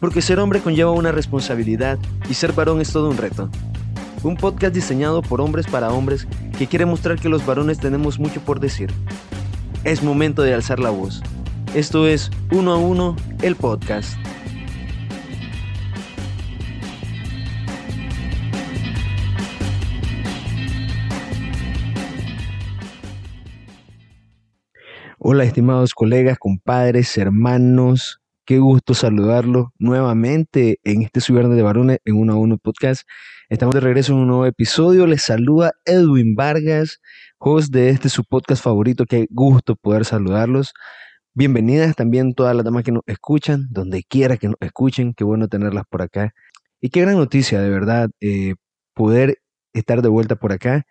porque ser hombre conlleva una responsabilidad y ser varón es todo un reto. Un podcast diseñado por hombres para hombres que quiere mostrar que los varones tenemos mucho por decir. Es momento de alzar la voz. Esto es Uno a Uno, el podcast. Hola estimados colegas, compadres, hermanos, qué gusto saludarlos nuevamente en este Su de Varones en Uno a Uno Podcast. Estamos de regreso en un nuevo episodio. Les saluda Edwin Vargas, host de este su podcast favorito. Qué gusto poder saludarlos. Bienvenidas también todas las damas que nos escuchan, donde quiera que nos escuchen. Qué bueno tenerlas por acá. Y qué gran noticia, de verdad, eh, poder estar de vuelta por acá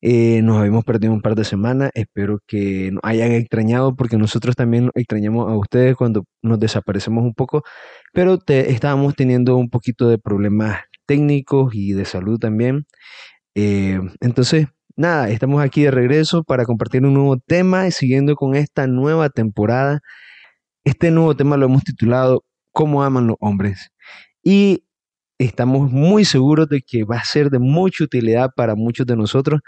eh, nos habíamos perdido un par de semanas. Espero que nos hayan extrañado porque nosotros también extrañamos a ustedes cuando nos desaparecemos un poco, pero estábamos teniendo un poquito de problemas técnicos y de salud también. Eh, entonces, nada, estamos aquí de regreso para compartir un nuevo tema y siguiendo con esta nueva temporada. Este nuevo tema lo hemos titulado ¿Cómo aman los hombres? Y estamos muy seguros de que va a ser de mucha utilidad para muchos de nosotros.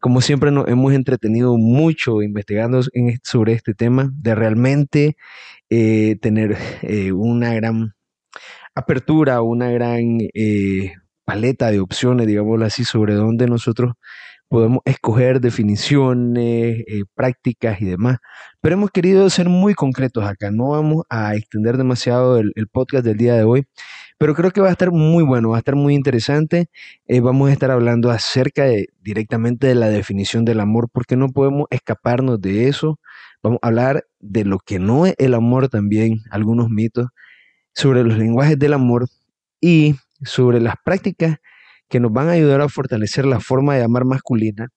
Como siempre nos hemos entretenido mucho investigando sobre este tema, de realmente eh, tener eh, una gran apertura, una gran eh, paleta de opciones, digámoslo así, sobre dónde nosotros podemos escoger definiciones, prácticas y demás. Pero hemos querido ser muy concretos acá. No vamos a extender demasiado el podcast del día de hoy, pero creo que va a estar muy bueno, va a estar muy interesante. Eh, vamos a estar hablando acerca de, directamente de la definición del amor, porque no podemos escaparnos de eso. Vamos a hablar de lo que no es el amor también, algunos mitos sobre los lenguajes del amor y sobre las prácticas que nos van a ayudar a fortalecer la forma de amar masculina,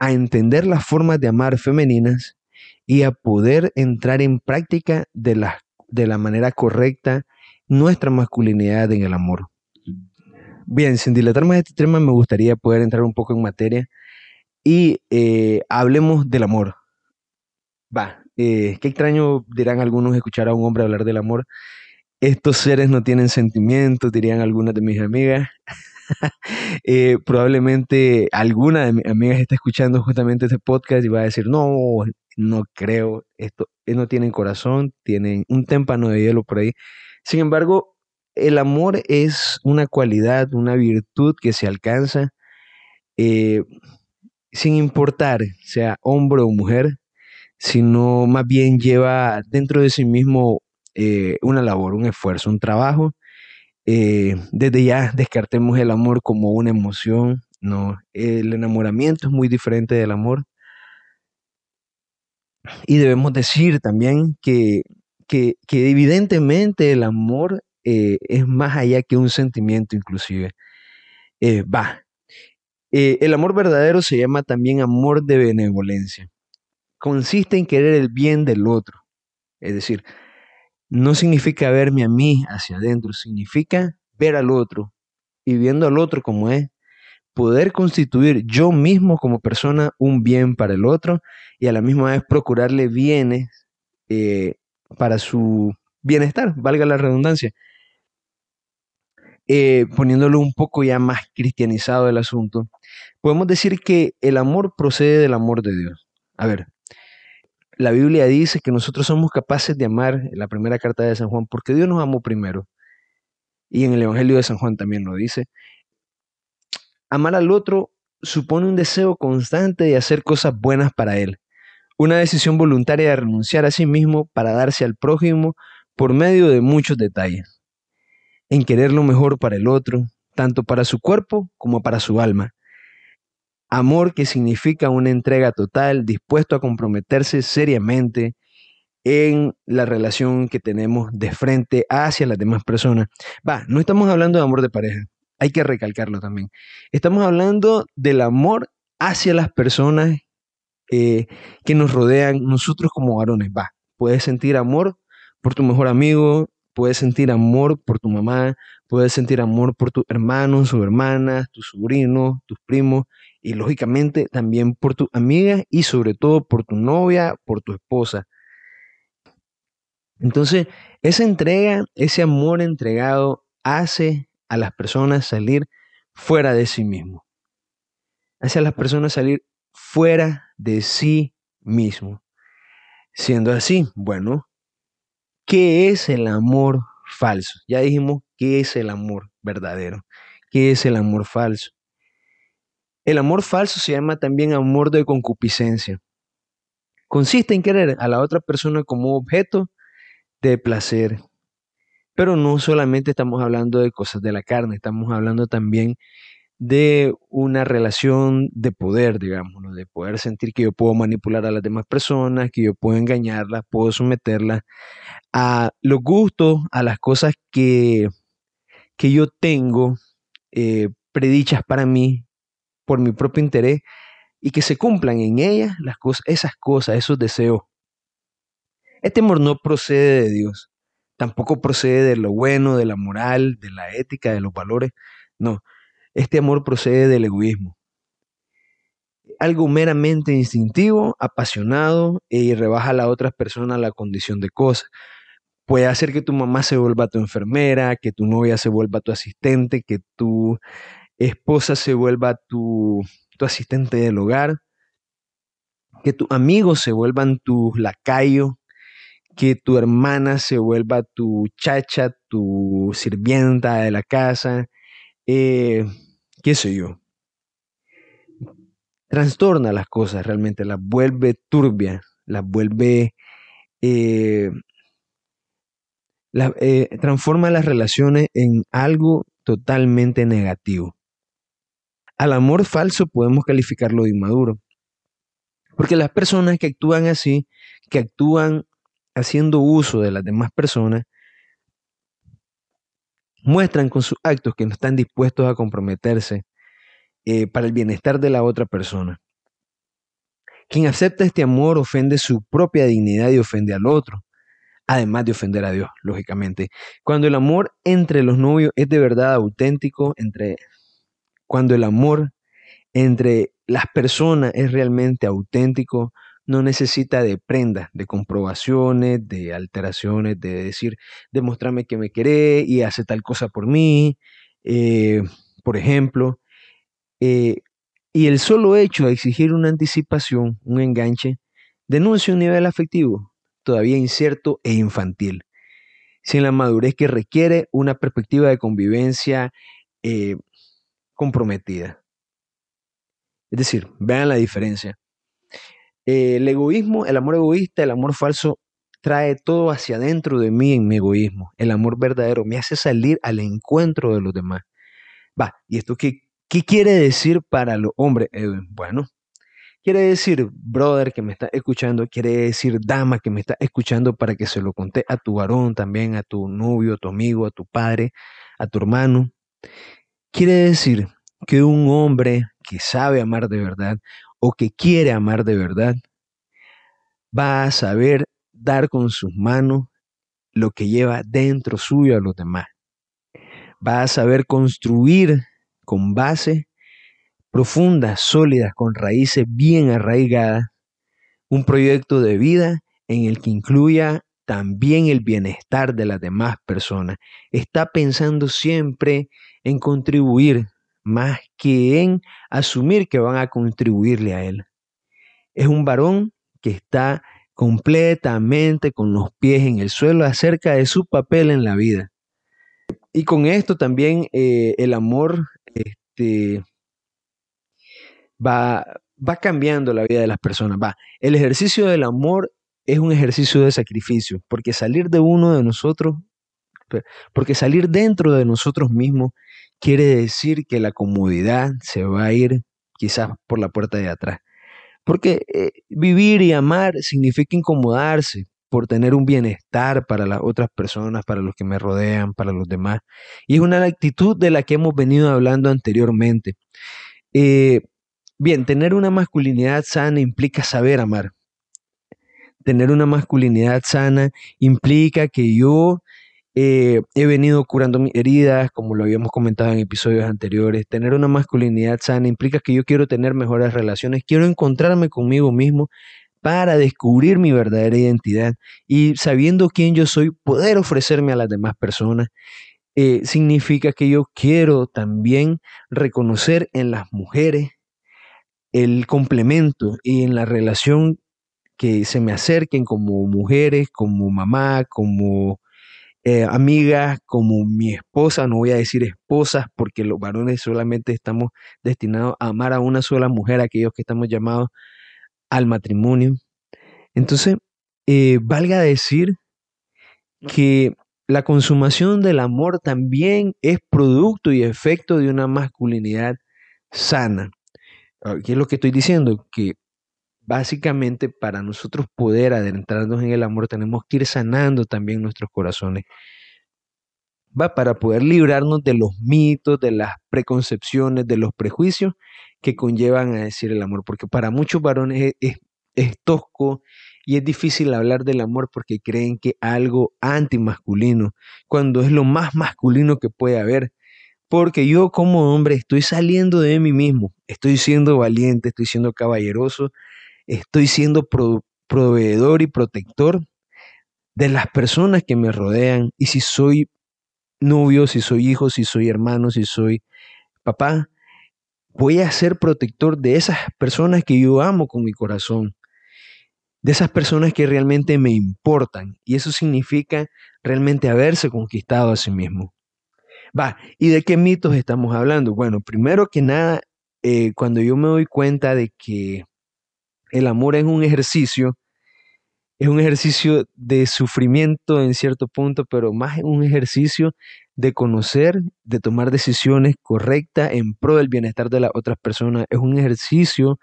a entender las formas de amar femeninas y a poder entrar en práctica de de la manera correcta nuestra masculinidad en el amor. Bien, sin dilatar más este tema, me gustaría poder entrar un poco en materia y eh, hablemos del amor. Va, eh, qué extraño dirán algunos escuchar a un hombre hablar del amor. Estos seres no tienen sentimientos, dirían algunas de mis amigas. Eh, probablemente alguna de mis amigas está escuchando justamente este podcast y va a decir, no, no creo, esto, no tienen corazón, tienen un témpano de hielo por ahí. Sin embargo, el amor es una cualidad, una virtud que se alcanza eh, sin importar sea hombre o mujer, sino más bien lleva dentro de sí mismo eh, una labor, un esfuerzo, un trabajo. Eh, desde ya descartemos el amor como una emoción, no, el enamoramiento es muy diferente del amor. Y debemos decir también que que, evidentemente el amor eh, es más allá que un sentimiento inclusive. Eh, va. Eh, el amor verdadero se llama también amor de benevolencia. Consiste en querer el bien del otro. Es decir, no significa verme a mí hacia adentro, significa ver al otro y viendo al otro como es, poder constituir yo mismo como persona un bien para el otro y a la misma vez procurarle bienes para su bienestar, valga la redundancia. Eh, poniéndolo un poco ya más cristianizado el asunto, podemos decir que el amor procede del amor de Dios. A ver, la Biblia dice que nosotros somos capaces de amar, en la primera carta de San Juan, porque Dios nos amó primero. Y en el Evangelio de San Juan también lo dice. Amar al otro supone un deseo constante de hacer cosas buenas para él. Una decisión voluntaria de renunciar a sí mismo para darse al prójimo por medio de muchos detalles. En querer lo mejor para el otro, tanto para su cuerpo como para su alma. Amor que significa una entrega total, dispuesto a comprometerse seriamente en la relación que tenemos de frente hacia las demás personas. Va, no estamos hablando de amor de pareja, hay que recalcarlo también. Estamos hablando del amor hacia las personas eh, que nos rodean nosotros como varones. Va, puedes sentir amor por tu mejor amigo, puedes sentir amor por tu mamá, puedes sentir amor por tus hermanos o hermanas, tus sobrinos, tus primos y lógicamente también por tu amiga y sobre todo por tu novia, por tu esposa. Entonces, esa entrega, ese amor entregado hace a las personas salir fuera de sí mismo. Hace a las personas salir fuera de sí mismo. Siendo así, bueno, ¿qué es el amor falso? Ya dijimos qué es el amor verdadero, qué es el amor falso. El amor falso se llama también amor de concupiscencia. Consiste en querer a la otra persona como objeto de placer. Pero no solamente estamos hablando de cosas de la carne, estamos hablando también de una relación de poder, digamos, de poder sentir que yo puedo manipular a las demás personas, que yo puedo engañarlas, puedo someterlas a los gustos, a las cosas que, que yo tengo eh, predichas para mí por mi propio interés y que se cumplan en ellas las cosas, esas cosas, esos deseos. Este amor no procede de Dios, tampoco procede de lo bueno, de la moral, de la ética, de los valores. No, este amor procede del egoísmo. Algo meramente instintivo, apasionado y rebaja a la otra persona la condición de cosa. Puede hacer que tu mamá se vuelva tu enfermera, que tu novia se vuelva tu asistente, que tu esposa se vuelva tu, tu asistente del hogar, que tus amigos se vuelvan tus lacayos, que tu hermana se vuelva tu chacha, tu sirvienta de la casa, eh, qué sé yo. Trastorna las cosas realmente, las vuelve turbias, las vuelve, eh, eh, transforma las relaciones en algo totalmente negativo. Al amor falso podemos calificarlo de inmaduro. Porque las personas que actúan así, que actúan haciendo uso de las demás personas, muestran con sus actos que no están dispuestos a comprometerse eh, para el bienestar de la otra persona. Quien acepta este amor ofende su propia dignidad y ofende al otro, además de ofender a Dios, lógicamente. Cuando el amor entre los novios es de verdad auténtico, entre cuando el amor entre las personas es realmente auténtico, no necesita de prendas, de comprobaciones, de alteraciones, de decir, demostrarme que me querés y hace tal cosa por mí, eh, por ejemplo. Eh, y el solo hecho de exigir una anticipación, un enganche, denuncia un nivel afectivo todavía incierto e infantil, sin la madurez que requiere una perspectiva de convivencia eh, comprometida. Es decir, vean la diferencia. Eh, el egoísmo, el amor egoísta, el amor falso trae todo hacia adentro de mí en mi egoísmo. El amor verdadero me hace salir al encuentro de los demás. Va, ¿y esto qué, qué quiere decir para los hombres? Eh, bueno, quiere decir, brother que me está escuchando, quiere decir, dama que me está escuchando para que se lo conté a tu varón también, a tu novio, a tu amigo, a tu padre, a tu hermano. Quiere decir que un hombre que sabe amar de verdad, o que quiere amar de verdad, va a saber dar con sus manos lo que lleva dentro suyo a los demás. Va a saber construir con base profundas, sólidas, con raíces bien arraigadas, un proyecto de vida en el que incluya también el bienestar de las demás personas. Está pensando siempre en contribuir más que en asumir que van a contribuirle a él. Es un varón que está completamente con los pies en el suelo acerca de su papel en la vida. Y con esto también eh, el amor este, va, va cambiando la vida de las personas. Va. El ejercicio del amor es un ejercicio de sacrificio, porque salir de uno de nosotros, porque salir dentro de nosotros mismos quiere decir que la comodidad se va a ir quizás por la puerta de atrás. Porque eh, vivir y amar significa incomodarse por tener un bienestar para las otras personas, para los que me rodean, para los demás. Y es una actitud de la que hemos venido hablando anteriormente. Eh, bien, tener una masculinidad sana implica saber amar. Tener una masculinidad sana implica que yo eh, he venido curando mis heridas, como lo habíamos comentado en episodios anteriores. Tener una masculinidad sana implica que yo quiero tener mejores relaciones, quiero encontrarme conmigo mismo, para descubrir mi verdadera identidad y sabiendo quién yo soy, poder ofrecerme a las demás personas. Eh, significa que yo quiero también reconocer en las mujeres el complemento y en la relación que se me acerquen como mujeres, como mamá, como eh, amigas, como mi esposa, no voy a decir esposas, porque los varones solamente estamos destinados a amar a una sola mujer, aquellos que estamos llamados al matrimonio. Entonces, eh, valga decir que la consumación del amor también es producto y efecto de una masculinidad sana. Ah, ¿Qué es lo que estoy diciendo? Que básicamente para nosotros poder adentrarnos en el amor tenemos que ir sanando también nuestros corazones. Va para poder librarnos de los mitos, de las preconcepciones, de los prejuicios que conllevan a decir el amor, porque para muchos varones es, tosco y es difícil hablar del amor porque creen que algo antimasculino, cuando es lo más masculino que puede haber. Porque yo como hombre estoy saliendo de mí mismo, estoy siendo valiente, estoy siendo caballeroso, estoy siendo proveedor y protector de las personas que me rodean. Y si soy novio, si soy hijo, si soy hermano, si soy papá, voy a ser protector de esas personas que yo amo con mi corazón, de esas personas que realmente me importan. Y eso significa realmente haberse conquistado a sí mismo. Va, ¿y de qué mitos estamos hablando? Bueno, primero que nada, eh, cuando yo me doy cuenta de que el amor es un ejercicio, es un ejercicio de sufrimiento en cierto punto, pero más un ejercicio de conocer, de tomar decisiones correctas en pro del bienestar de las otras personas. Es un ejercicio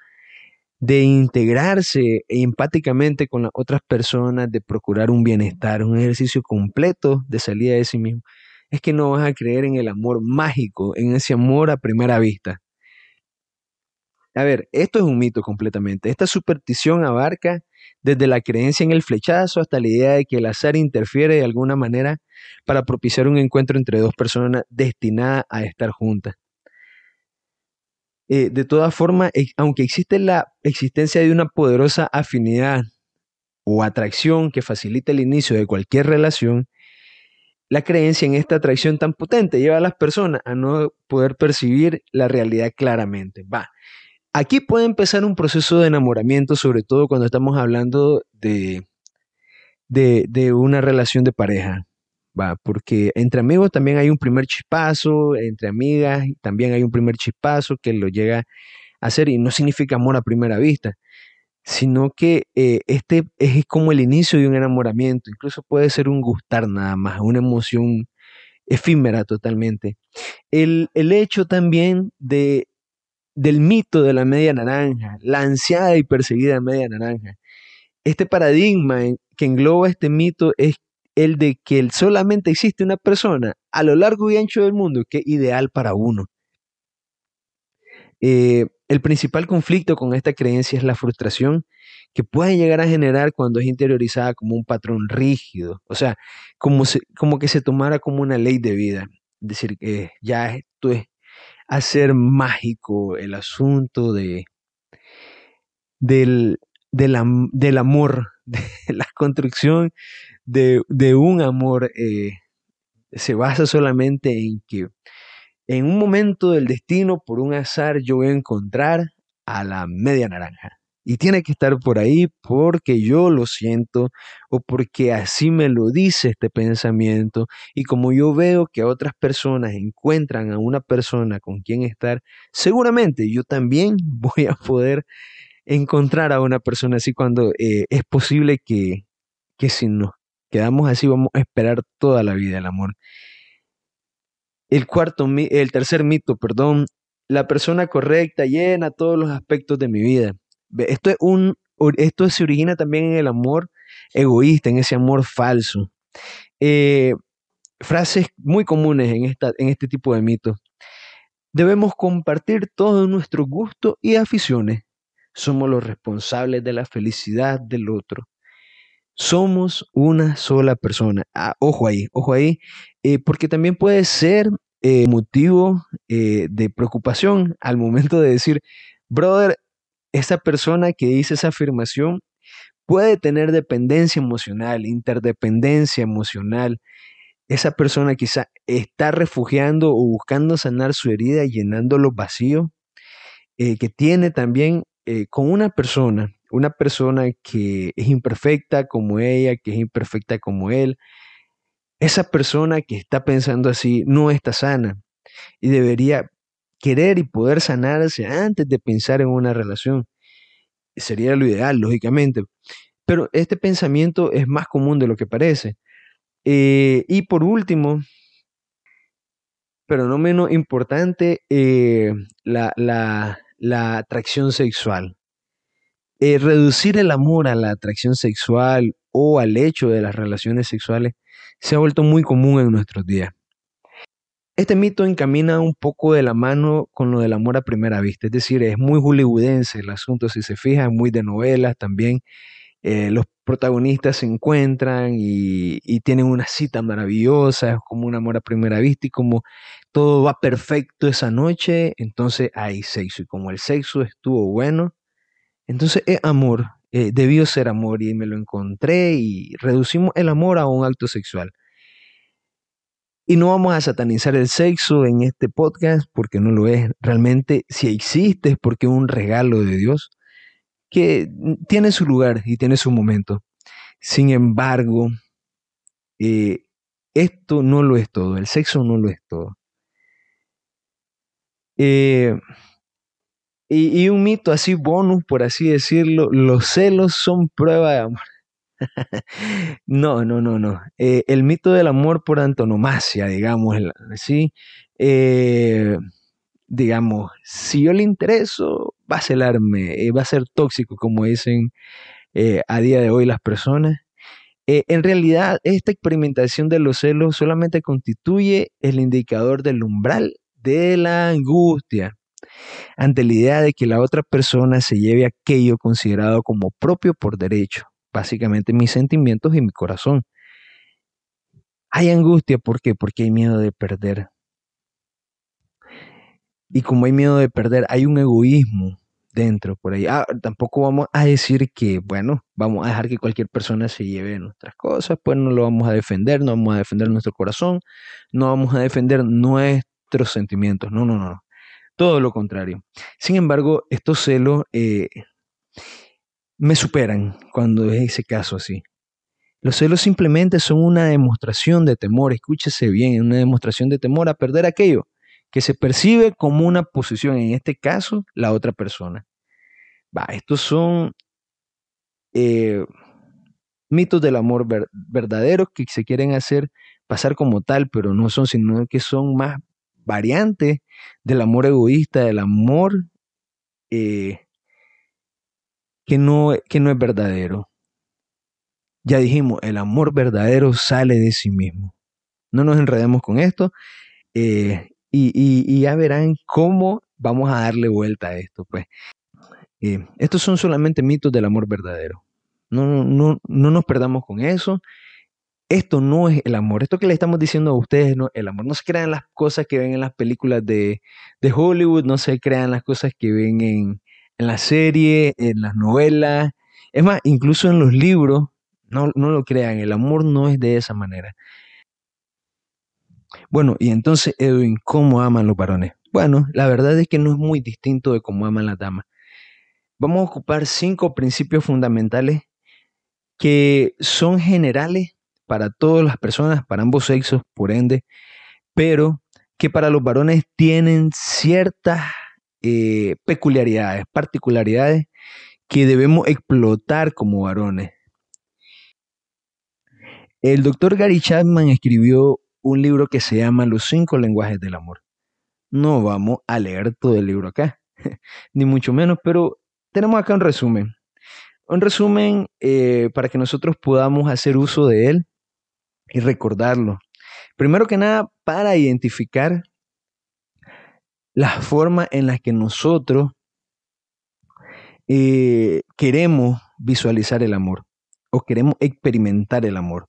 de integrarse empáticamente con las otras personas, de procurar un bienestar, un ejercicio completo de salida de sí mismo. Es que no vas a creer en el amor mágico, en ese amor a primera vista. A ver, esto es un mito completamente. Esta superstición abarca desde la creencia en el flechazo hasta la idea de que el azar interfiere de alguna manera para propiciar un encuentro entre dos personas destinadas a estar juntas. Eh, de todas formas, aunque existe la existencia de una poderosa afinidad o atracción que facilita el inicio de cualquier relación, la creencia en esta atracción tan potente lleva a las personas a no poder percibir la realidad claramente. Va, Aquí puede empezar un proceso de enamoramiento, sobre todo cuando estamos hablando de, de, una relación de pareja. Va, porque entre amigos también hay un primer chispazo, entre amigas también hay un primer chispazo que lo llega a hacer y no significa amor a primera vista, sino que eh, este es como el inicio de un enamoramiento, incluso puede ser un gustar nada más, una emoción efímera totalmente. El, el hecho también de del mito de la media naranja, la ansiada y perseguida media naranja. Este paradigma que engloba este mito es el de que solamente existe una persona a lo largo y ancho del mundo que es ideal para uno. Eh, el principal conflicto con esta creencia es la frustración que puede llegar a generar cuando es interiorizada como un patrón rígido, o sea, como, como que se tomara como una ley de vida. Es decir, que ya esto es hacer mágico el asunto de, del, del, amor, de la construcción de, un amor eh, se basa solamente en que en un momento del destino, por un azar, yo voy a encontrar a la media naranja. Y tiene que estar por ahí porque yo lo siento o porque así me lo dice este pensamiento. Y como yo veo que otras personas encuentran a una persona con quien estar, seguramente yo también voy a poder encontrar a una persona así cuando eh, es posible que, que si nos quedamos así vamos a esperar toda la vida el amor. El cuarto, el tercer mito, perdón, la persona correcta llena todos los aspectos de mi vida. Esto, es un, esto se origina también en el amor egoísta, en ese amor falso. Eh, frases muy comunes en, esta, en este tipo de mitos. Debemos compartir todos nuestros gustos y aficiones. Somos los responsables de la felicidad del otro. Somos una sola persona. Ah, ojo ahí, ojo ahí, eh, porque también puede ser eh, motivo de preocupación al momento de decir, brother, esa persona que dice esa afirmación puede tener dependencia emocional, interdependencia emocional. Esa persona quizá está refugiando o buscando sanar su herida, llenando los vacíos eh, que tiene también eh, con una persona, una persona que es imperfecta como ella, que es imperfecta como él. Esa persona que está pensando así no está sana y debería querer y poder sanarse antes de pensar en una relación. Sería lo ideal, lógicamente. Pero este pensamiento es más común de lo que parece. Eh, y por último, pero no menos importante, eh, la, atracción sexual. Eh, reducir el amor a la atracción sexual o al hecho de las relaciones sexuales se ha vuelto muy común en nuestros días. Este mito encamina un poco de la mano con lo del amor a primera vista, es decir, es muy hollywoodense el asunto, si se fijan, muy de novelas también. Eh, los protagonistas se encuentran y, tienen una cita maravillosa, es como un amor a primera vista y como todo va perfecto esa noche, entonces hay sexo y como el sexo estuvo bueno, entonces es amor, eh, debió ser amor y me lo encontré y reducimos el amor a un acto sexual. Y no vamos a satanizar el sexo en este podcast porque no lo es. Realmente, si existe es porque es un regalo de Dios que tiene su lugar y tiene su momento. Sin embargo, eh, esto no lo es todo, el sexo no lo es todo. Eh, y, y, un mito así bonus, por así decirlo, los celos son prueba de amor. no, no, no, no. Eh, el mito del amor por antonomasia, digamos, ¿sí? Eh, digamos, si yo le intereso, va a celarme, eh, va a ser tóxico, como dicen a día de hoy las personas. en realidad, esta experimentación de los celos solamente constituye el indicador del umbral de la angustia ante la idea de que la otra persona se lleve aquello considerado como propio por derecho básicamente mis sentimientos y mi corazón. Hay angustia, ¿por qué? Porque hay miedo de perder. Y como hay miedo de perder, hay un egoísmo dentro por ahí. Ah, tampoco vamos a decir que, bueno, vamos a dejar que cualquier persona se lleve nuestras cosas, pues no lo vamos a defender, no vamos a defender nuestro corazón, no vamos a defender nuestros sentimientos. No, no, no. Todo lo contrario. Sin embargo, estos celos eh, me superan cuando es ese caso así. Los celos simplemente son una demostración de temor, escúchese bien, una demostración de temor a perder aquello que se percibe como una posición, en este caso, la otra persona. Va, estos son eh, mitos del amor verdadero que se quieren hacer pasar como tal, pero no son, sino que son más variantes del amor egoísta, del amor eh, que no, que no es verdadero. Ya dijimos, el amor verdadero sale de sí mismo. No nos enredemos con esto eh, y, ya verán cómo vamos a darle vuelta a esto. Pues. Eh, estos son solamente mitos del amor verdadero. No, no, no nos perdamos con eso. Esto no es el amor. Esto que le estamos diciendo a ustedes, no, el amor. No se crean las cosas que ven en las películas de, de Hollywood, no se crean las cosas que ven en, en la serie, en las novelas, es más, incluso en los libros, no, no lo crean, el amor no es de esa manera. Bueno, y entonces, Edwin, ¿cómo aman los varones? Bueno, la verdad es que no es muy distinto de cómo aman las damas. Vamos a ocupar cinco principios fundamentales que son generales para todas las personas, para ambos sexos, por ende, pero que para los varones tienen ciertas eh, peculiaridades, particularidades que debemos explotar como varones. El doctor Gary Chapman escribió un libro que se llama Los cinco lenguajes del amor. No vamos a leer todo el libro acá, ni mucho menos, pero tenemos acá un resumen. Un resumen eh, para que nosotros podamos hacer uso de él y recordarlo. Primero que nada, para identificar la forma en la que nosotros eh, queremos visualizar el amor o queremos experimentar el amor.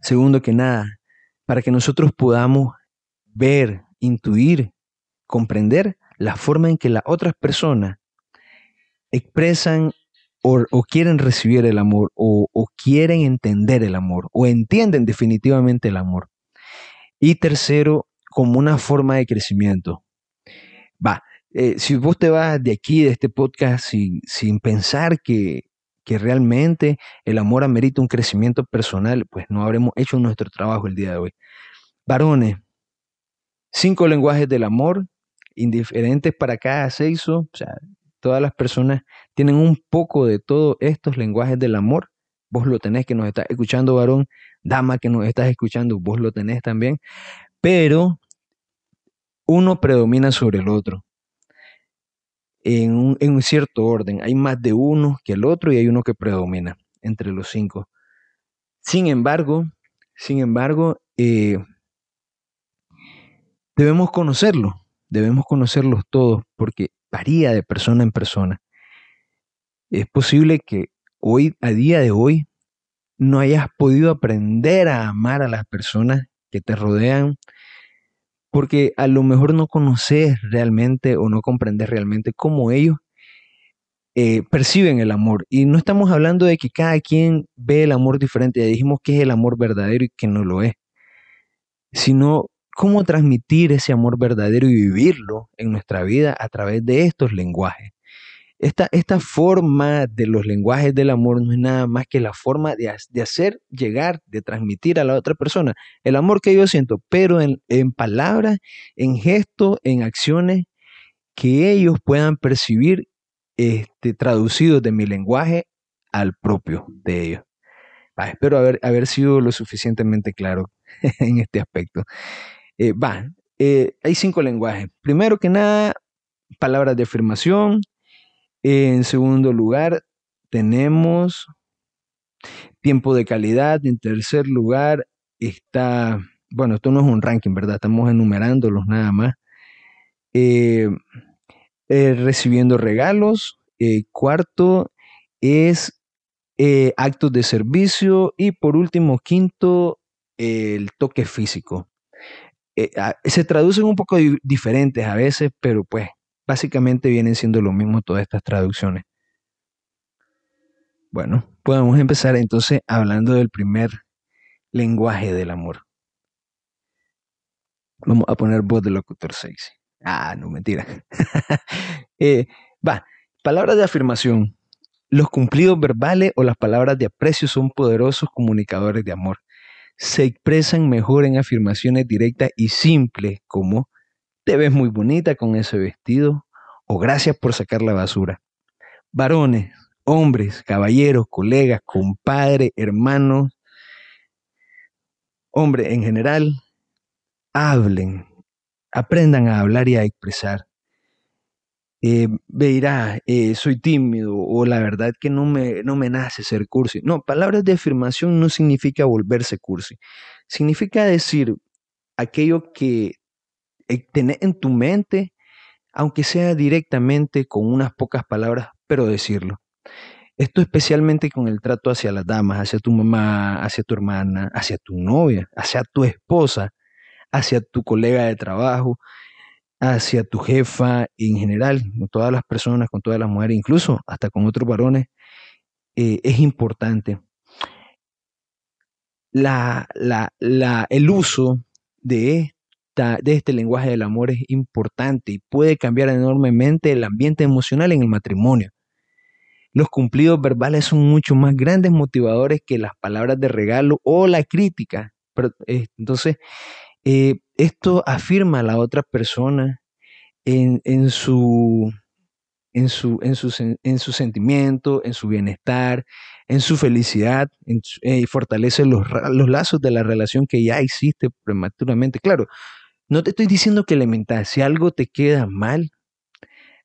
Segundo que nada, para que nosotros podamos ver, intuir, comprender la forma en que las otras personas expresan o, quieren recibir el amor o, quieren entender el amor o entienden definitivamente el amor. Y tercero, como una forma de crecimiento. Va, eh, si vos te vas de aquí, de este podcast, sin, sin pensar que, que realmente el amor amerita un crecimiento personal, pues no habremos hecho nuestro trabajo el día de hoy. Varones, cinco lenguajes del amor, indiferentes para cada sexo, o sea, todas las personas tienen un poco de todos estos lenguajes del amor. Vos lo tenés que nos estás escuchando, varón, dama que nos estás escuchando, vos lo tenés también, pero uno predomina sobre el otro. En un, en un cierto orden, hay más de uno que el otro y hay uno que predomina entre los cinco. Sin embargo, sin embargo, eh, debemos conocerlo, debemos conocerlos todos porque varía de persona en persona. Es posible que hoy, a día de hoy, no hayas podido aprender a amar a las personas que te rodean porque a lo mejor no conoces realmente o no comprendes realmente cómo ellos eh, perciben el amor. Y no estamos hablando de que cada quien ve el amor diferente, ya dijimos que es el amor verdadero y que no lo es, sino cómo transmitir ese amor verdadero y vivirlo en nuestra vida a través de estos lenguajes. Esta, esta forma de los lenguajes del amor no es nada más que la forma de, hacer llegar, de transmitir a la otra persona el amor que yo siento, pero en, palabras, en gestos, en acciones que ellos puedan percibir este, traducidos de mi lenguaje al propio de ellos. espero haber, haber sido lo suficientemente claro en este aspecto. Eh, va, eh, hay cinco lenguajes. Primero que nada, palabras de afirmación. En segundo lugar, tenemos tiempo de calidad. En tercer lugar, está, bueno, esto no es un ranking, ¿verdad? Estamos enumerándolos nada más. Eh, recibiendo regalos. cuarto es actos de servicio. Y por último, quinto, el toque físico. Eh, se traducen un poco diferentes a veces, pero pues básicamente vienen siendo lo mismo todas estas traducciones. Bueno, podemos empezar entonces hablando del primer lenguaje del amor. Vamos a poner voz de locutor sexy. Ah, no, mentira. Eh, va, palabras de afirmación. Los cumplidos verbales o las palabras de aprecio son poderosos comunicadores de amor se expresan mejor en afirmaciones directas y simples como te ves muy bonita con ese vestido o gracias por sacar la basura. Varones, hombres, caballeros, colegas, compadres, hermanos, hombres en general, hablen, aprendan a hablar y a expresar eh, eh, soy tímido o la verdad que no me, no me nace ser cursi. No, palabras de afirmación no significa volverse cursi. Significa decir aquello que eh, tenés en tu mente, aunque sea directamente con unas pocas palabras, pero decirlo. Esto especialmente con el trato hacia las damas, hacia tu mamá, hacia tu hermana, hacia tu novia, hacia tu esposa, hacia tu colega de trabajo, hacia tu jefa en general, con todas las personas, con todas las mujeres, incluso hasta con otros varones, eh, es importante. La, el uso de, de este lenguaje del amor es importante y puede cambiar enormemente el ambiente emocional en el matrimonio. Los cumplidos verbales son mucho más grandes motivadores que las palabras de regalo o la crítica. Eh, entonces, eh, esto afirma a la otra persona en, su, en, su, en, su, en su sentimiento, en su bienestar, en su felicidad, y eh, fortalece los, los, lazos de la relación que ya existe prematuramente. Claro, no te estoy diciendo que elemental, si algo te queda mal,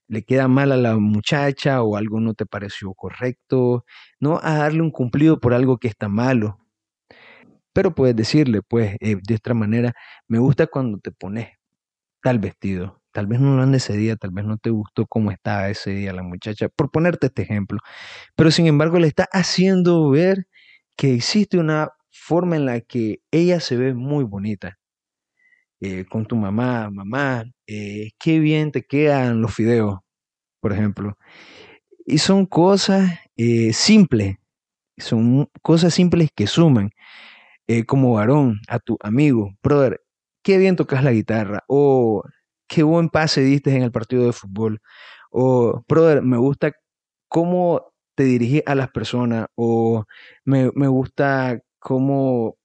le queda mal a la muchacha o algo no te pareció correcto, no a darle un cumplido por algo que está malo, pero puedes decirle, pues, eh, de otra manera, me gusta cuando te pones tal vestido. Tal vez no lo ande ese día, tal vez no te gustó cómo estaba ese día la muchacha, por ponerte este ejemplo. Pero sin embargo le está haciendo ver que existe una forma en la que ella se ve muy bonita. Eh, con tu mamá, mamá, eh, qué bien te quedan los fideos, por ejemplo. Y son cosas eh, simples, son cosas simples que suman. Como varón, a tu amigo, brother, qué bien tocas la guitarra, o qué buen pase diste en el partido de fútbol, o brother, me gusta cómo te dirigís a las personas, o me, gusta cómo,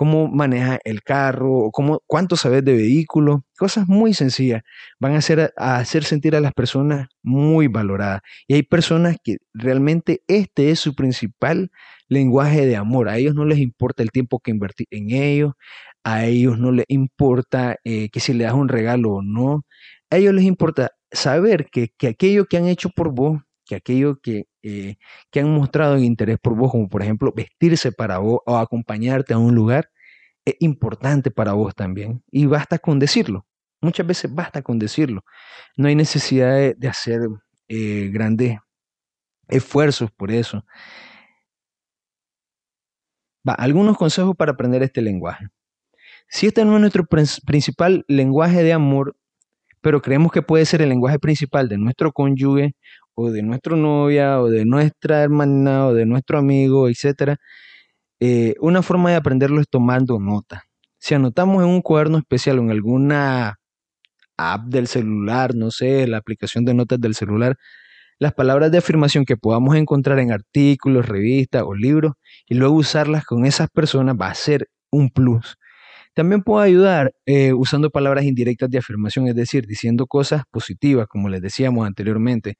cómo manejas el carro, cómo, cuánto sabes de vehículos, cosas muy sencillas, van a hacer, a hacer sentir a las personas muy valoradas. Y hay personas que realmente este es su principal lenguaje de amor. A ellos no les importa el tiempo que invertí en ellos, a ellos no les importa eh, que si le das un regalo o no, a ellos les importa saber que, aquello que han hecho por vos, que aquello que, eh, que han mostrado interés por vos, como por ejemplo vestirse para vos o acompañarte a un lugar, es importante para vos también. Y basta con decirlo. Muchas veces basta con decirlo. No hay necesidad de, hacer eh, grandes esfuerzos por eso. Algunos consejos para aprender este lenguaje. Si este no es nuestro principal lenguaje de amor, pero creemos que puede ser el lenguaje principal de nuestro cónyuge o de nuestra novia o de nuestra hermana o de nuestro amigo, etc., eh, una forma de aprenderlo es tomando nota. Si anotamos en un cuaderno especial o en alguna app del celular, no sé, la aplicación de notas del celular, las palabras de afirmación que podamos encontrar en artículos, revistas o libros y luego usarlas con esas personas va a ser un plus. También puedo ayudar eh, usando palabras indirectas de afirmación, es decir, diciendo cosas positivas, como les decíamos anteriormente.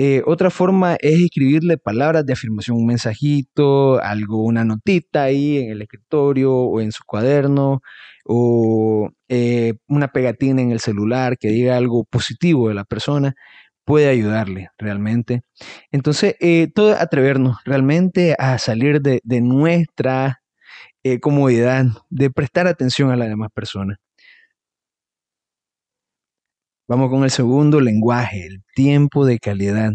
Eh, otra forma es escribirle palabras de afirmación, un mensajito, algo, una notita ahí en el escritorio o en su cuaderno, o eh, una pegatina en el celular que diga algo positivo de la persona puede ayudarle realmente. Entonces, todo atrevernos realmente a salir de, nuestra eh, comodidad, de prestar atención a las demás personas. Vamos con el segundo lenguaje, el tiempo de calidad.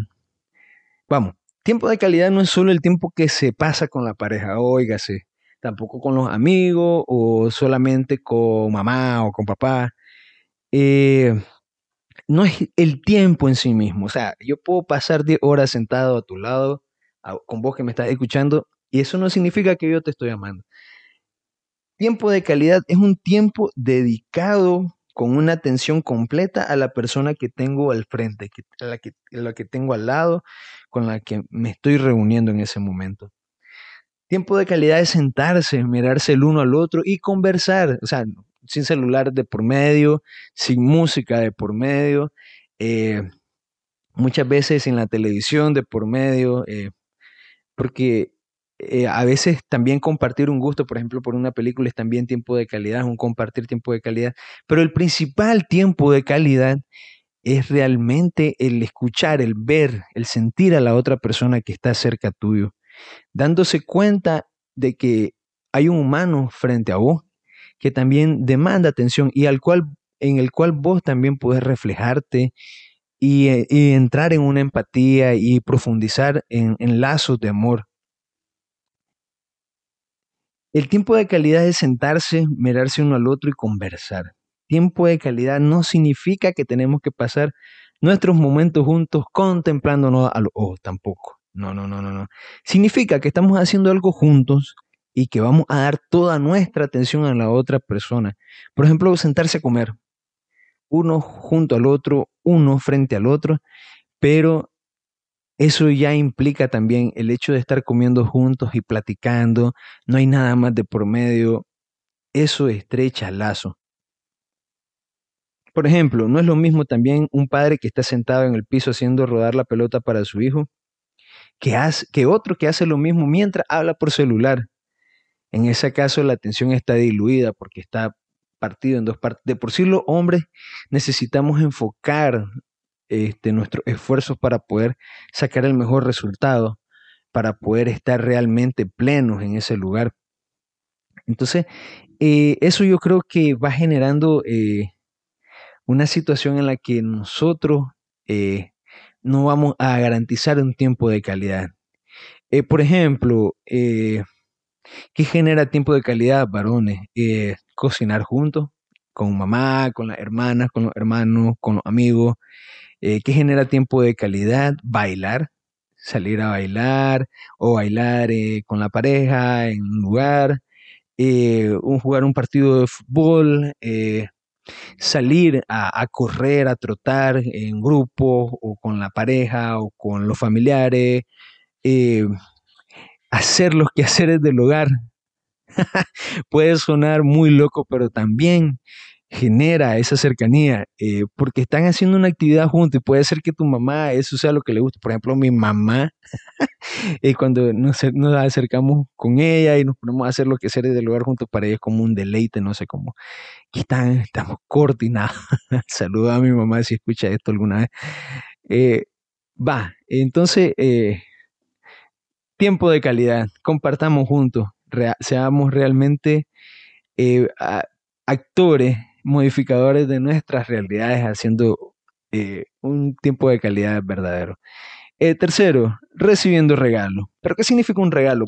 Vamos, tiempo de calidad no es solo el tiempo que se pasa con la pareja, óigase, tampoco con los amigos o solamente con mamá o con papá. Eh, no es el tiempo en sí mismo. O sea, yo puedo pasar 10 horas sentado a tu lado, con vos que me estás escuchando, y eso no significa que yo te estoy amando. Tiempo de calidad es un tiempo dedicado con una atención completa a la persona que tengo al frente, a, la que, la que tengo al lado, con la que me estoy reuniendo en ese momento. Tiempo de calidad es sentarse, mirarse el uno al otro y conversar. O sea, sin celular de por medio, sin música de por medio, eh, muchas veces sin la televisión de por medio, eh, porque eh, a veces también compartir un gusto, por ejemplo, por una película es también tiempo de calidad, un compartir tiempo de calidad, pero el principal tiempo de calidad es realmente el escuchar, el ver, el sentir a la otra persona que está cerca tuyo, dándose cuenta de que hay un humano frente a vos que también demanda atención y al cual, en el cual vos también puedes reflejarte y, eh, entrar en una empatía y profundizar en lazos de amor. El tiempo de calidad es sentarse, mirarse uno al otro y conversar. Tiempo de calidad no significa que tenemos que pasar nuestros momentos juntos contemplándonos a los ojos tampoco. No, no, no, no, no. Significa que estamos haciendo algo juntos y que vamos a dar toda nuestra atención a la otra persona. Por ejemplo, sentarse a comer, uno junto al otro, uno frente al otro, pero eso ya implica también el hecho de estar comiendo juntos y platicando, no hay nada más de por medio, eso estrecha el lazo. Por ejemplo, no es lo mismo también un padre que está sentado en el piso haciendo rodar la pelota para su hijo que, que otro que hace lo mismo mientras habla por celular. En ese caso la atención está diluida porque está partido en dos partes. De por sí los hombres necesitamos enfocar este, nuestros esfuerzos para poder sacar el mejor resultado, para poder estar realmente plenos en ese lugar. Entonces, eh, eso yo creo que va generando eh, una situación en la que nosotros eh, no vamos a garantizar un tiempo de calidad. por ejemplo, ¿Qué genera tiempo de calidad, varones? Cocinar juntos, con mamá, con las hermanas, con los hermanos, con los amigos. Eh, ¿Qué genera tiempo de calidad? Bailar, salir a bailar o bailar eh, con la pareja en un lugar, eh, jugar un partido de fútbol, salir a, correr, a trotar en grupo o con la pareja o con los familiares, hacer los quehaceres del hogar. Puede sonar muy loco, pero también genera esa cercanía, eh, porque están haciendo una actividad juntos y puede ser que tu mamá, eso sea lo que le guste. Por ejemplo, mi mamá, eh, cuando nos, nos, acercamos con ella y nos ponemos a hacer lo que sea del lugar juntos, para ella es como un deleite, no sé cómo. Aquí están, estamos coordinados. Saluda a mi mamá si escucha esto alguna vez. Eh, va, entonces, tiempo de calidad, compartamos juntos, seamos realmente actores modificadores de nuestras realidades haciendo eh, un tiempo de calidad verdadero. Eh, tercero, recibiendo regalo. ¿Pero qué significa un regalo?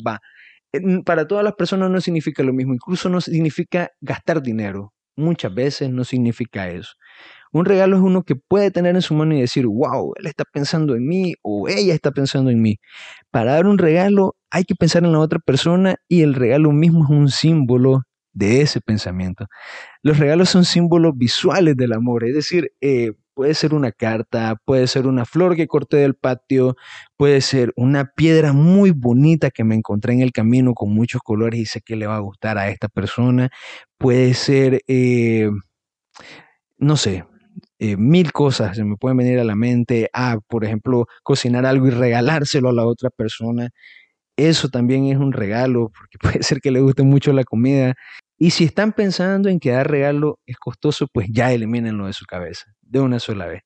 Para todas las personas no significa lo mismo, incluso no significa gastar dinero. Muchas veces no significa eso. Un regalo es uno que puede tener en su mano y decir, wow, él está pensando en mí o ella está pensando en mí. Para dar un regalo hay que pensar en la otra persona y el regalo mismo es un símbolo de ese pensamiento. Los regalos son símbolos visuales del amor, es decir, eh, puede ser una carta, puede ser una flor que corté del patio, puede ser una piedra muy bonita que me encontré en el camino con muchos colores y sé que le va a gustar a esta persona, puede ser, eh, no sé, eh, mil cosas se me pueden venir a la mente, ah, por ejemplo, cocinar algo y regalárselo a la otra persona. Eso también es un regalo, porque puede ser que le guste mucho la comida y si están pensando en que dar regalo es costoso, pues ya elimínenlo de su cabeza, de una sola vez.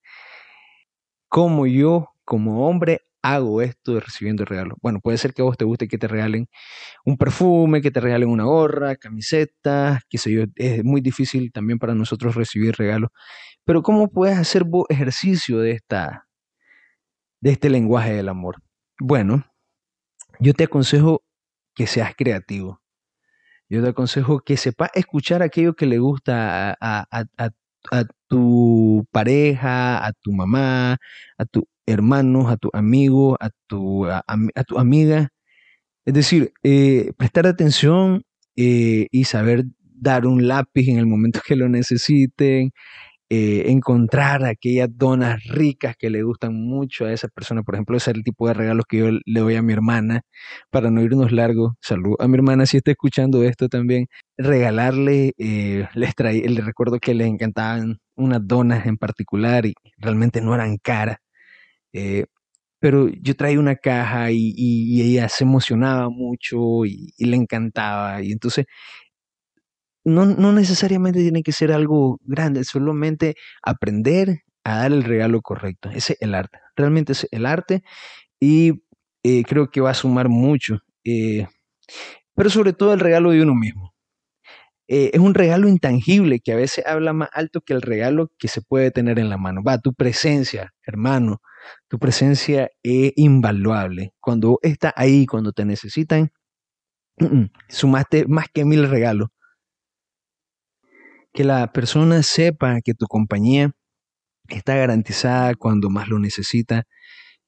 ¿Cómo yo, como hombre, hago esto de recibiendo regalo? Bueno, puede ser que a vos te guste que te regalen un perfume, que te regalen una gorra, camiseta, qué sé yo. Es muy difícil también para nosotros recibir regalos. Pero ¿cómo puedes hacer vos ejercicio de, esta, de este lenguaje del amor? Bueno, yo te aconsejo que seas creativo yo te aconsejo que sepas escuchar aquello que le gusta a, tu pareja, a tu mamá, a tus hermanos, a tu amigo, a tu, a, tu amiga. Es decir, eh, prestar atención eh, y saber dar un lápiz en el momento que lo necesiten, eh, encontrar aquellas donas ricas que le gustan mucho a esa persona. Por ejemplo, ese es el tipo de regalos que yo le doy a mi hermana para no irnos largo. Salud a mi hermana si está escuchando esto también. Regalarle, eh, les traí, le recuerdo que les encantaban unas donas en particular y realmente no eran caras. Eh, pero yo traía una caja y, ella se emocionaba mucho y, y, le encantaba. Y entonces no, no necesariamente tiene que ser algo grande, solamente aprender a dar el regalo correcto. Ese es el arte. Realmente es el arte y eh, creo que va a sumar mucho. Eh, pero sobre todo el regalo de uno mismo. Eh, es un regalo intangible que a veces habla más alto que el regalo que se puede tener en la mano. Va, tu presencia, hermano, tu presencia es invaluable. Cuando está ahí, cuando te necesitan, sumaste más que mil regalos que la persona sepa que tu compañía está garantizada cuando más lo necesita,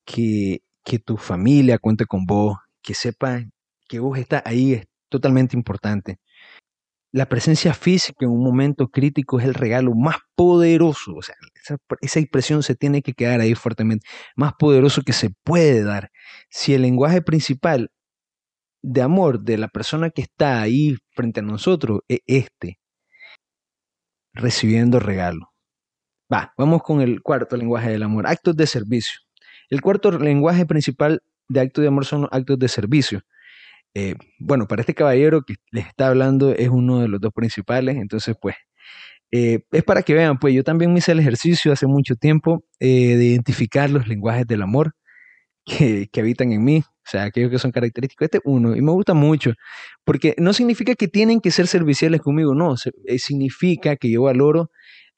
que, que tu familia cuente con vos, que sepa que vos estás ahí es totalmente importante. La presencia física en un momento crítico es el regalo más poderoso, o sea, esa, esa se tiene que quedar ahí fuertemente, más poderoso que se puede dar. Si el lenguaje principal de amor de la persona que está ahí frente a nosotros es este, recibiendo regalo. Va, vamos con el cuarto lenguaje del amor, actos de servicio. El cuarto lenguaje principal de actos de amor son los actos de servicio. Eh, bueno, para este caballero que les está hablando es uno de los dos principales, entonces pues eh, es para que vean, pues yo también me hice el ejercicio hace mucho tiempo eh, de identificar los lenguajes del amor que, que, habitan en mí, o sea, aquellos que son característicos. Este uno, y me gusta mucho, porque no significa que tienen que ser serviciales conmigo, no, eh, significa que yo valoro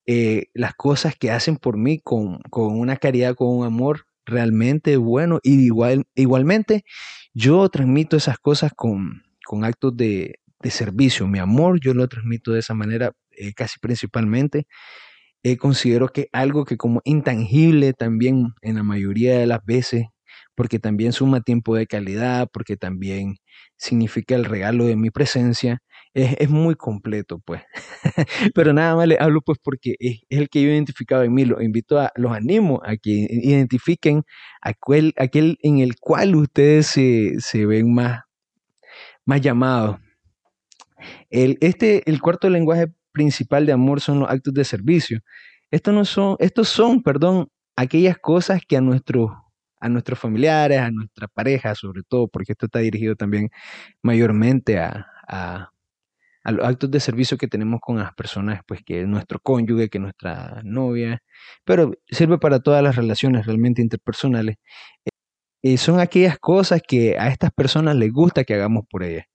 eh, las cosas que hacen por mí con, con, una caridad, con un amor realmente bueno, y igual, igualmente yo transmito esas cosas con, con actos de, de, servicio. Mi amor yo lo transmito de esa manera, eh, casi principalmente. eh, considero que algo que como intangible también en la mayoría de las veces, porque también suma tiempo de calidad, porque también significa el regalo de mi presencia, es, muy completo, pues. Pero nada más le hablo, pues, porque es, el que yo he identificado en mí. Los invito a, los animo a que identifiquen aquel, aquel en el cual ustedes se, ven más, más llamados. El, este, el cuarto lenguaje principal de amor son los actos de servicio. Estos no son, estos son, perdón, aquellas cosas que a nuestros a nuestros familiares, a nuestra pareja, sobre todo, porque esto está dirigido también mayormente a, a los actos de servicio que tenemos con las personas, pues que es nuestro cónyuge, que es nuestra novia, pero sirve para todas las relaciones realmente interpersonales. Eh, son aquellas cosas que a estas personas les gusta que hagamos por ellas.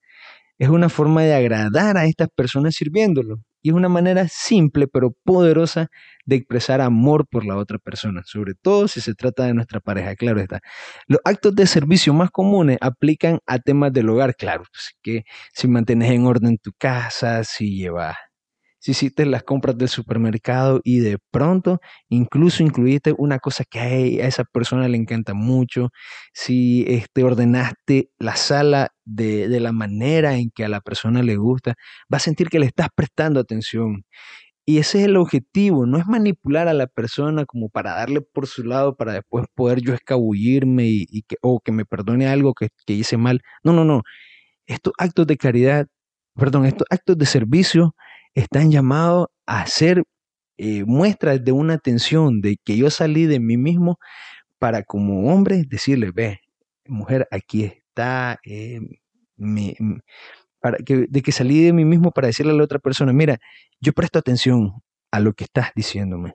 Es una forma de agradar a estas personas sirviéndolo. Y es una manera simple pero poderosa de expresar amor por la otra persona, sobre todo si se trata de nuestra pareja, claro está. Los actos de servicio más comunes aplican a temas del hogar, claro, pues, que si mantienes en orden tu casa, si llevas si hiciste las compras del supermercado y de pronto incluso incluiste una cosa que a, esa persona le encanta mucho, si este, ordenaste la sala de, de la manera en que a la persona le gusta, va a sentir que le estás prestando atención. Y ese es el objetivo, no es manipular a la persona como para darle por su lado, para después poder yo escabullirme y, que, o que me perdone algo que, que hice mal. No, no, no. Estos actos de caridad, perdón, estos actos de servicio están llamados a ser eh, muestras de una atención, de que yo salí de mí mismo para como hombre decirle, ve, mujer, aquí está, eh, para que, de que salí de mí mismo para decirle a la otra persona, mira, yo presto atención a lo que estás diciéndome.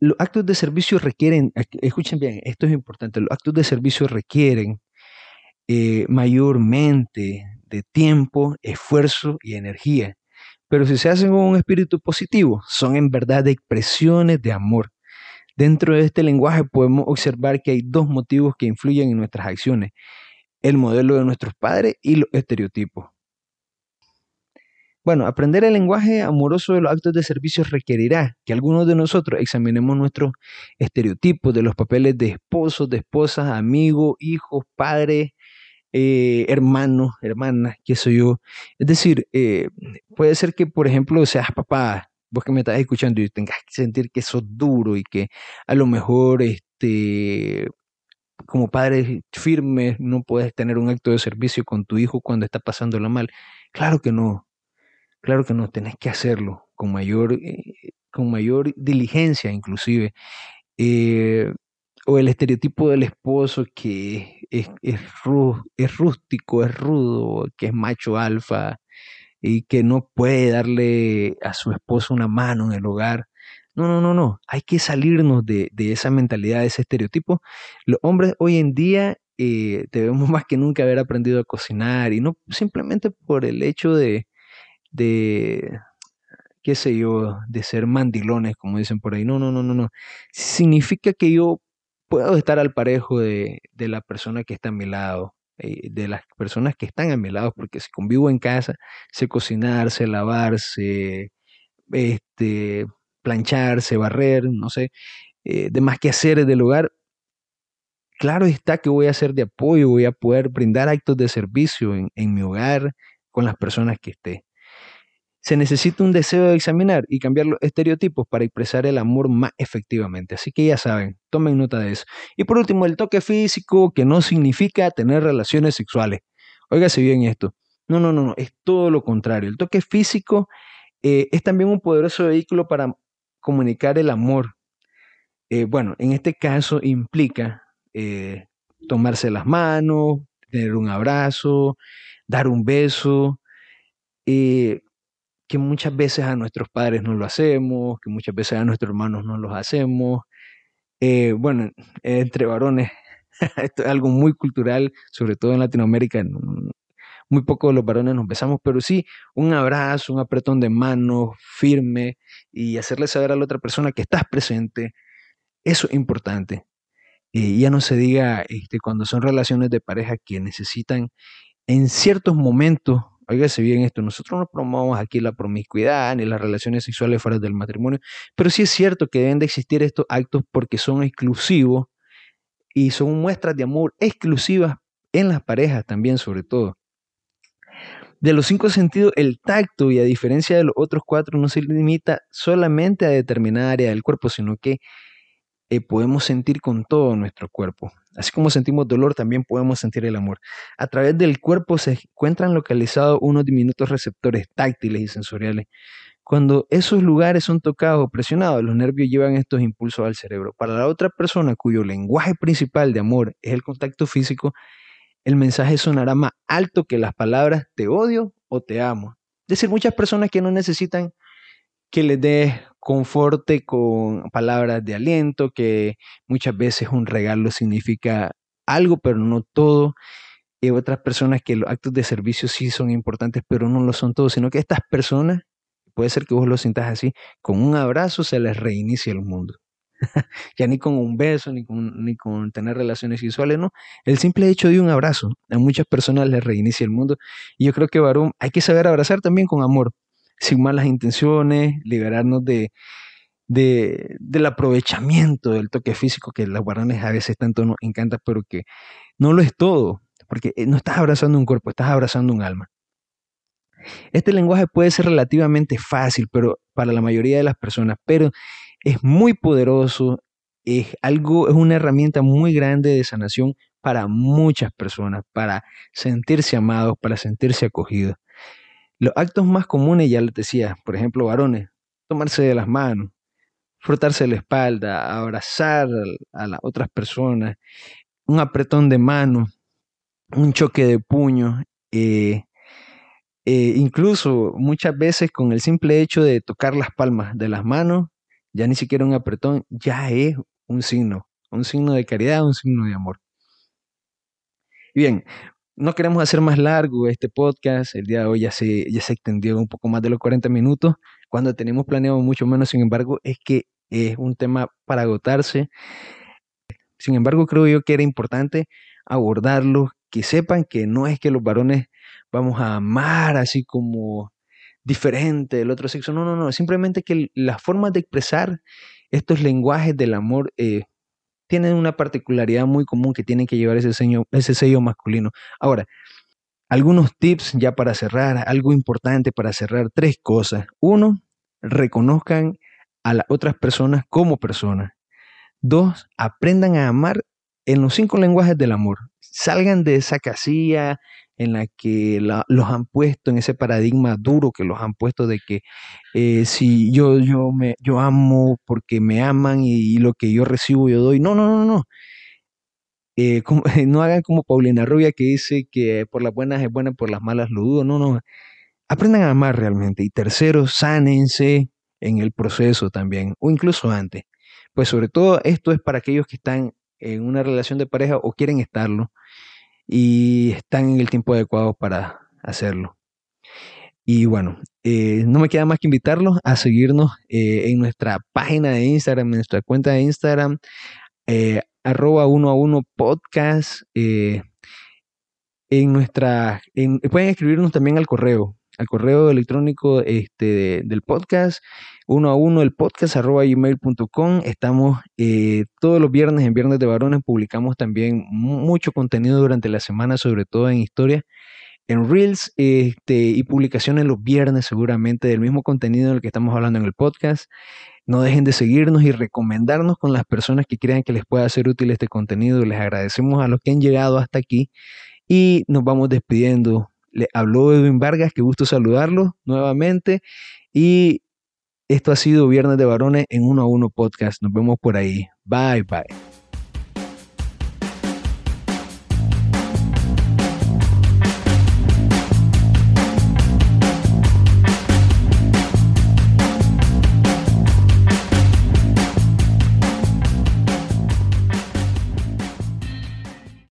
Los actos de servicio requieren, escuchen bien, esto es importante, los actos de servicio requieren eh, mayormente de tiempo, esfuerzo y energía. Pero si se hacen con un espíritu positivo, son en verdad expresiones de amor. Dentro de este lenguaje podemos observar que hay dos motivos que influyen en nuestras acciones, el modelo de nuestros padres y los estereotipos. Bueno, aprender el lenguaje amoroso de los actos de servicio requerirá que algunos de nosotros examinemos nuestros estereotipos de los papeles de esposos, de esposas, amigos, hijos, padres, eh, hermanos, hermanas, qué soy yo. Es decir, eh, puede ser que, por ejemplo, seas papá, vos que me estás escuchando y tengas que sentir que sos duro y que a lo mejor este, como padre firme no puedes tener un acto de servicio con tu hijo cuando está pasándola mal. Claro que no, claro que no, tenés que hacerlo con mayor, eh, con mayor diligencia inclusive. O el estereotipo del esposo que es, es, rústico, es rudo, que es macho alfa y que no puede darle a su esposo una mano en el hogar. No, no, no, no. Hay que salirnos de, esa mentalidad, de ese estereotipo. Los hombres hoy en día eh, debemos más que nunca haber aprendido a cocinar y no simplemente por el hecho de, de, qué sé yo, de ser mandilones, como dicen por ahí. No, no, no, no, no. Significa que yo puedo estar al parejo de, la persona que está a mi lado, eh, de las personas que están a mi lado, porque si convivo en casa, sé cocinarse, lavarse, este, plancharse, barrer, no sé, eh, demás que hacer del hogar. Claro está que voy a ser de apoyo, voy a poder brindar actos de servicio en, en mi hogar con las personas que esté. Se necesita un deseo de examinar y cambiar los estereotipos para expresar el amor más efectivamente. Así que ya saben, tomen nota de eso. Y por último, el toque físico, que no significa tener relaciones sexuales. Óigase bien esto. No, no, no, no, es todo lo contrario. El toque físico eh, es también un poderoso vehículo para comunicar el amor. Eh, bueno, en este caso implica eh, tomarse las manos, tener un abrazo, dar un beso, que muchas veces a nuestros padres no lo hacemos, que muchas veces a nuestros hermanos no los hacemos. Eh, bueno, entre varones, esto es algo muy cultural, sobre todo en Latinoamérica, muy pocos de los varones nos besamos, pero sí un abrazo, un apretón de mano firme y hacerle saber a la otra persona que estás presente, eso es importante. Y ya no se diga este, cuando son relaciones de pareja que necesitan en ciertos momentos Óigase bien esto, nosotros no promovemos aquí la promiscuidad ni las relaciones sexuales fuera del matrimonio, pero sí es cierto que deben de existir estos actos porque son exclusivos y son muestras de amor exclusivas en las parejas también sobre todo. De los cinco sentidos, el tacto, y a diferencia de los otros cuatro, no se limita solamente a determinada área del cuerpo, sino que eh, podemos sentir con todo nuestro cuerpo. Así como sentimos dolor, también podemos sentir el amor. A través del cuerpo se encuentran localizados unos diminutos receptores táctiles y sensoriales. Cuando esos lugares son tocados o presionados, los nervios llevan estos impulsos al cerebro. Para la otra persona cuyo lenguaje principal de amor es el contacto físico, el mensaje sonará más alto que las palabras te odio o te amo. Es decir, muchas personas que no necesitan que les dé conforte con palabras de aliento, que muchas veces un regalo significa algo, pero no todo. Y otras personas que los actos de servicio sí son importantes, pero no lo son todos, sino que estas personas, puede ser que vos lo sientas así, con un abrazo se les reinicia el mundo. ya ni con un beso, ni con, ni con tener relaciones sexuales, no. El simple hecho de un abrazo a muchas personas les reinicia el mundo. Y yo creo que, varón, hay que saber abrazar también con amor sin malas intenciones, liberarnos de, del aprovechamiento del toque físico que las varones a veces tanto nos encanta, pero que no lo es todo, porque eh, no estás abrazando un cuerpo, estás abrazando un alma. Este lenguaje puede ser relativamente fácil pero para la mayoría de las personas, pero es muy poderoso, es algo, es una herramienta muy grande de sanación para muchas personas, para sentirse amados, para sentirse acogidos. Los actos más comunes, ya les decía, por ejemplo, varones, tomarse de las manos, frotarse la espalda, abrazar a las otras personas, un apretón de mano, un choque de puño, eh, eh, incluso muchas veces con el simple hecho de tocar las palmas de las manos, ya ni siquiera un apretón, ya es un signo, un signo de caridad, un signo de amor. Bien, no queremos hacer más largo este podcast. El día de hoy ya se, ya se extendió un poco más de los 40 minutos, cuando tenemos planeado mucho menos. Sin embargo, es que es un tema para agotarse. Sin embargo, creo yo que era importante abordarlo, que sepan que no es que los varones vamos a amar así como diferente del otro sexo. No, no, no. Simplemente que las formas de expresar estos lenguajes del amor eh, tienen una particularidad muy común que tienen que llevar ese sello, ese sello masculino. Ahora, algunos tips ya para cerrar, algo importante para cerrar, tres cosas. Uno, reconozcan a las otras personas como personas. Dos, aprendan a amar en los cinco lenguajes del amor. Salgan de esa casilla en la que los han puesto, en ese paradigma duro que los han puesto de que eh, si yo, yo, me, yo amo porque me aman y, lo que yo recibo yo doy. No, no, no, no. Eh, no hagan como Paulina Rubia que dice que por las buenas es buena, por las malas lo dudo. No, no. Aprendan a amar realmente. Y tercero, sánense en el proceso también, o incluso antes. Pues sobre todo esto es para aquellos que están en una relación de pareja o quieren estarlo y están en el tiempo adecuado para hacerlo. Y bueno, eh, no me queda más que invitarlos a seguirnos eh, en nuestra página de Instagram, en nuestra cuenta de Instagram, eh, arroba uno a uno podcast. en nuestra, pueden escribirnos también al correo, al correo electrónico este, del podcast, uno a uno el podcast arroba gmail.com. Estamos eh, todos los viernes en Viernes de Varones, publicamos también mucho contenido durante la semana, sobre todo en historia, en Reels este, y publicaciones los viernes seguramente del mismo contenido del que estamos hablando en el podcast. No dejen de seguirnos y recomendarnos con las personas que crean que les pueda ser útil este contenido. Les agradecemos a los que han llegado hasta aquí y nos vamos despidiendo le habló Edwin Vargas, qué gusto saludarlo nuevamente. Y esto ha sido Viernes de Varones en uno a uno podcast. Nos vemos por ahí. Bye, bye.